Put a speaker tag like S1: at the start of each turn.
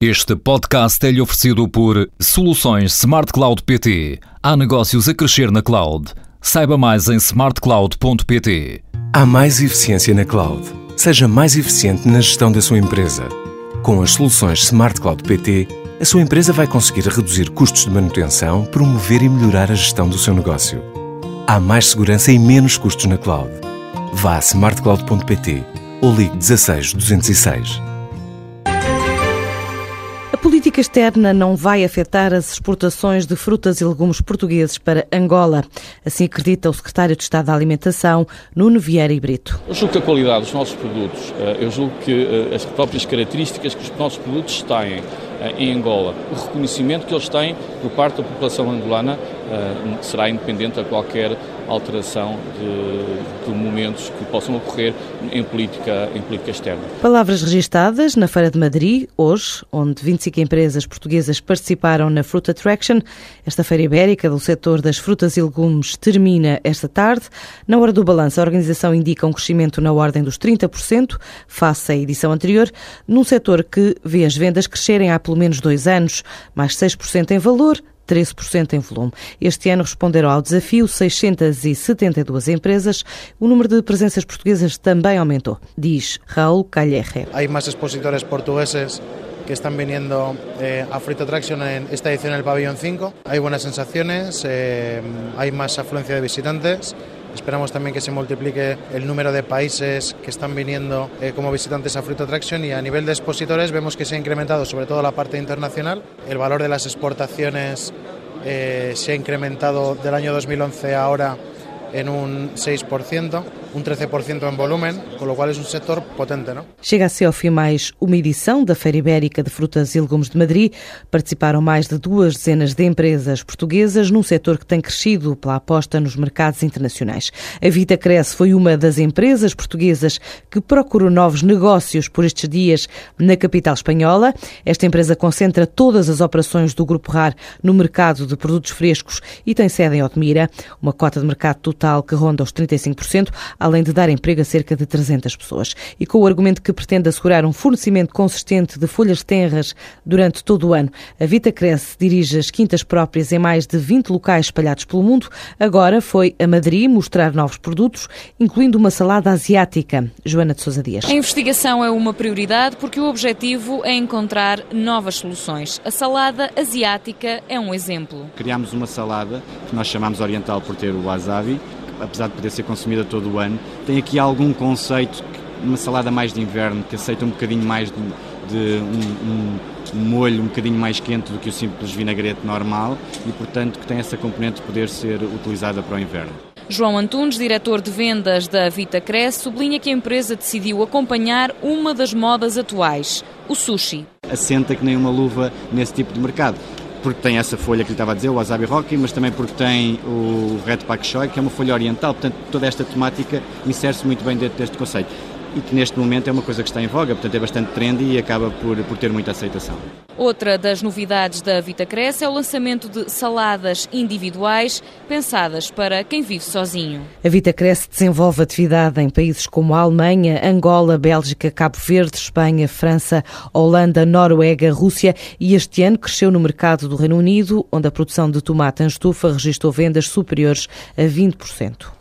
S1: Este podcast é-lhe oferecido por Soluções Smart Cloud PT. Há negócios a crescer na cloud. Saiba mais em smartcloud.pt.
S2: Há mais eficiência na cloud. Seja mais eficiente na gestão da sua empresa. Com as soluções Smart Cloud PT, a sua empresa vai conseguir reduzir custos de manutenção, promover e melhorar a gestão do seu negócio. Há mais segurança e menos custos na cloud. Vá a smartcloud.pt ou ligue 16 206.
S3: A política externa não vai afetar as exportações de frutas e legumes portugueses para Angola. Assim acredita o secretário de Estado da Alimentação, Nuno Vieira e Brito.
S4: Eu julgo que a qualidade dos nossos produtos, eh, eu julgo que eh, as próprias características que os nossos produtos têm eh, em Angola, o reconhecimento que eles têm por parte da população angolana será independente a qualquer alteração de, de, momentos que possam ocorrer em política, em política externa.
S3: Palavras registadas na Feira de Madrid, hoje, onde 25 empresas portuguesas participaram na Fruit Attraction. Esta feira ibérica do setor das frutas e legumes termina esta tarde. Na hora do balanço, a organização indica um crescimento na ordem dos 30%, face à edição anterior, num setor que vê as vendas crescerem há pelo menos dois anos, mais 6% em valor, 13% em volume. Este ano responderam ao desafio 672 empresas. O número de presenças portuguesas também aumentou, diz Raul Calleje.
S5: Há mais expositores portugueses que están viniendo eh, a Fruit Attraction en esta edición en el pabellón 5. Hay buenas sensaciones, eh, hay más afluencia de visitantes. Esperamos también que se multiplique el número de países que están viniendo eh, como visitantes a Fruit Attraction y a nivel de expositores vemos que se ha incrementado sobre todo la parte internacional. El valor de las exportaciones se ha incrementado del año 2011 a ahora en un 6%. um 13% em volume, com o qual é um setor potente. Não?
S3: Chega-se ao fim mais uma edição da Feira Ibérica de Frutas e Legumes de Madrid. Participaram mais de duas dezenas de empresas portuguesas num setor que tem crescido pela aposta nos mercados internacionais. A Vita Cresce foi uma das empresas portuguesas que procurou novos negócios por estes dias na capital espanhola. Esta empresa concentra todas as operações do Grupo RAR no mercado de produtos frescos e tem sede em Otmira, uma cota de mercado total que ronda os 35% além de dar emprego a cerca de 300 pessoas. E com o argumento que pretende assegurar um fornecimento consistente de folhas tenras durante todo o ano, a Vita Cresce dirige as quintas próprias em mais de 20 locais espalhados pelo mundo. Agora foi a Madrid mostrar novos produtos, incluindo uma salada asiática. Joana de Sousa Dias.
S6: A investigação é uma prioridade porque o objetivo é encontrar novas soluções. A salada asiática é um exemplo.
S7: Criámos uma salada que nós chamamos oriental por ter o wasabi, apesar de poder ser consumida todo o ano, tem aqui algum conceito, uma salada mais de inverno, que aceita um bocadinho mais de, de um, um, molho um bocadinho mais quente do que o simples vinagrete normal e, portanto, que tem essa componente de poder ser utilizada para o inverno.
S6: João Antunes, diretor de vendas da Vita Cresce, sublinha que a empresa decidiu acompanhar uma das modas atuais, o sushi.
S7: Assenta que nem uma luva nesse tipo de mercado porque tem essa folha que lhe estava a dizer, o wasabi rocky, mas também porque tem o red pak choi, que é uma folha oriental, portanto toda esta temática insere-se muito bem dentro deste conceito e que neste momento é uma coisa que está em voga, portanto é bastante trendy e acaba por, por ter muita aceitação.
S6: Outra das novidades da Vita Cresce é o lançamento de saladas individuais pensadas para quem vive sozinho.
S3: A Vita Cresce desenvolve atividade em países como a Alemanha, Angola, Bélgica, Cabo Verde, Espanha, França, Holanda, Noruega, Rússia e este ano cresceu no mercado do Reino Unido, onde a produção de tomate em estufa registrou vendas superiores a 20%.